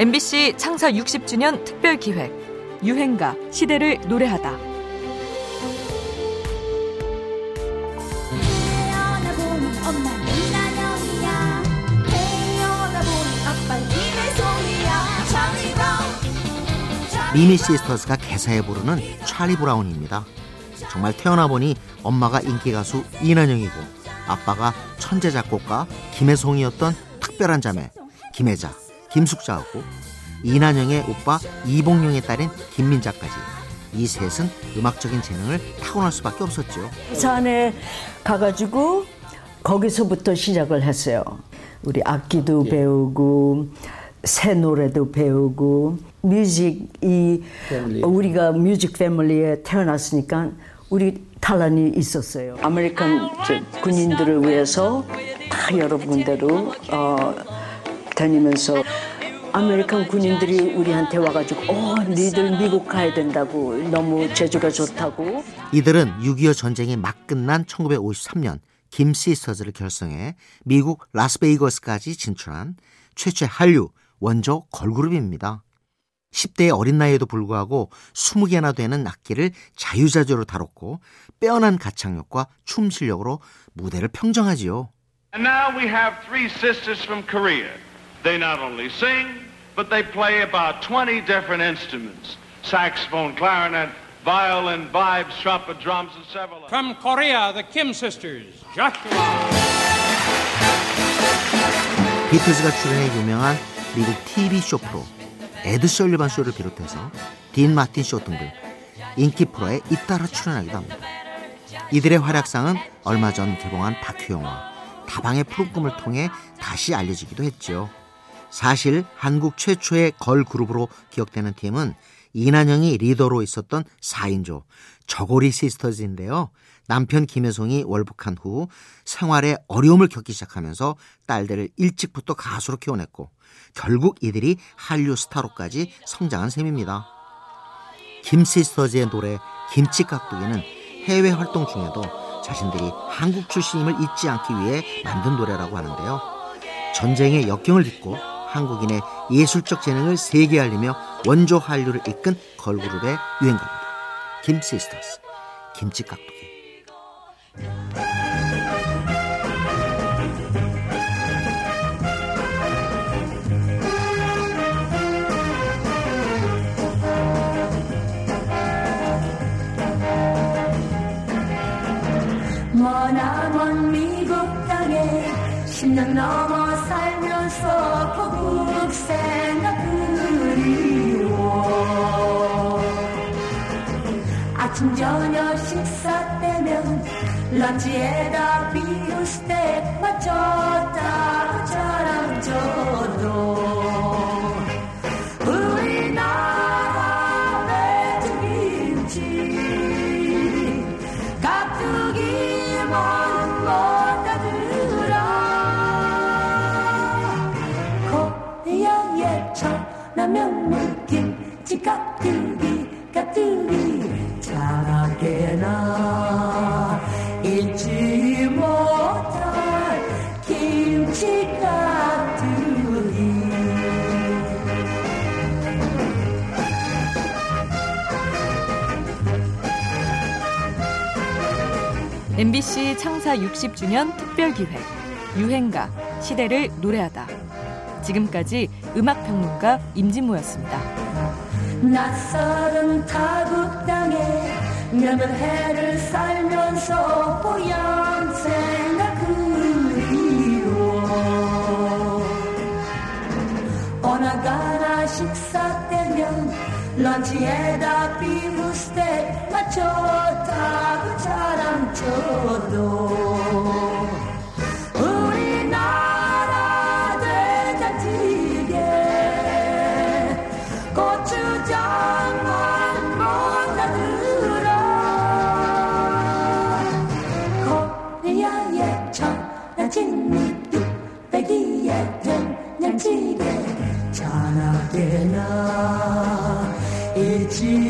MBC 창사 60주년 특별 기획 유행가 시대를 노래하다. 미미 시스터즈가 개사해 부르는 찰리 브라운입니다. 정말 태어나 보니 엄마가 인기 가수 이난영이고 아빠가 천재 작곡가 김해송이었던 특별한 자매 김애자, 김숙자하고 이난영의 오빠 이봉룡의 딸인 김민자까지 이 셋은 음악적인 재능을 타고날 수밖에 없었죠. 부산에 가가지고 거기서부터 시작을 했어요. 우리 악기도 예. 배우고 새 노래도 배우고 music이 우리가 music family에 태어났으니까 우리 talent이 있었어요. American 군인들을 위해서 다 여러 군데로 어, 다니면서 American 군인들이 우리한테 와가지고 어 니들 미국 가야 된다고 너무 재주가 좋다고 이들은 6.25 전쟁이 막 끝난 1953년 김 시스터즈를 결성해 미국 라스베이거스까지 진출한 최초의 한류 원조 걸그룹입니다. 10대의 어린 나이에도 불구하고 20개나 되는 악기를 자유자재로 다뤘고 빼어난 가창력과 춤 실력으로 무대를 평정하지요. And now we have three sisters from Korea. They not only sing, but they play about 20 different instruments. Saxophone, clarinet, violin, vibes, trumpet, drums, and several From Korea, the Kim sisters, Joshua. 비틀즈가 출연해 유명한 미국 TV 쇼 프로 에드 셜리반 쇼를 비롯해서 딘 마틴 쇼 등등 인기 프로에 잇따라 출연하기도 합니다. 이들의 활약상은 얼마 전 개봉한 다큐 영화 다방의 푸른 꿈을 통해 다시 알려지기도 했죠. 사실 한국 최초의 걸 그룹으로 기억되는 팀은 이난영이 리더로 있었던 4인조 저고리 시스터즈인데요. 남편 김혜송이 월북한 후 생활에 어려움을 겪기 시작하면서 딸들을 일찍부터 가수로 키워냈고 결국 이들이 한류 스타로까지 성장한 셈입니다. 김 시스터즈의 노래 김치깍두기는 해외 활동 중에도 자신들이 한국 출신임을 잊지 않기 위해 만든 노래라고 하는데요. 전쟁의 역경을 딛고 한국인의 예술적 재능을 세계 알리며 원조 한류를 이끈 걸그룹의 유행가입니다. 김 시스터스 김치깍두기 머나먼 미국 땅에 10년 넘어 살면서 생각 그리워 아침 저녁 식사 때면 런치에다 비우스텍 맞췄 라면 물김 찌깍두기 까두기. 자라게나 잊지 못할 김치 까두기. MBC 창사 60주년 특별기획 유행가 시대를 노래하다 지금까지 음악평론가 임진모였습니다. 낯설은 타국 땅에 몇몇 해를 살면서 보얀 생각 그리워 어느 나라 식사 때면 런치에다 비우스테 맞춰 타고 자랑쳐도 てな。一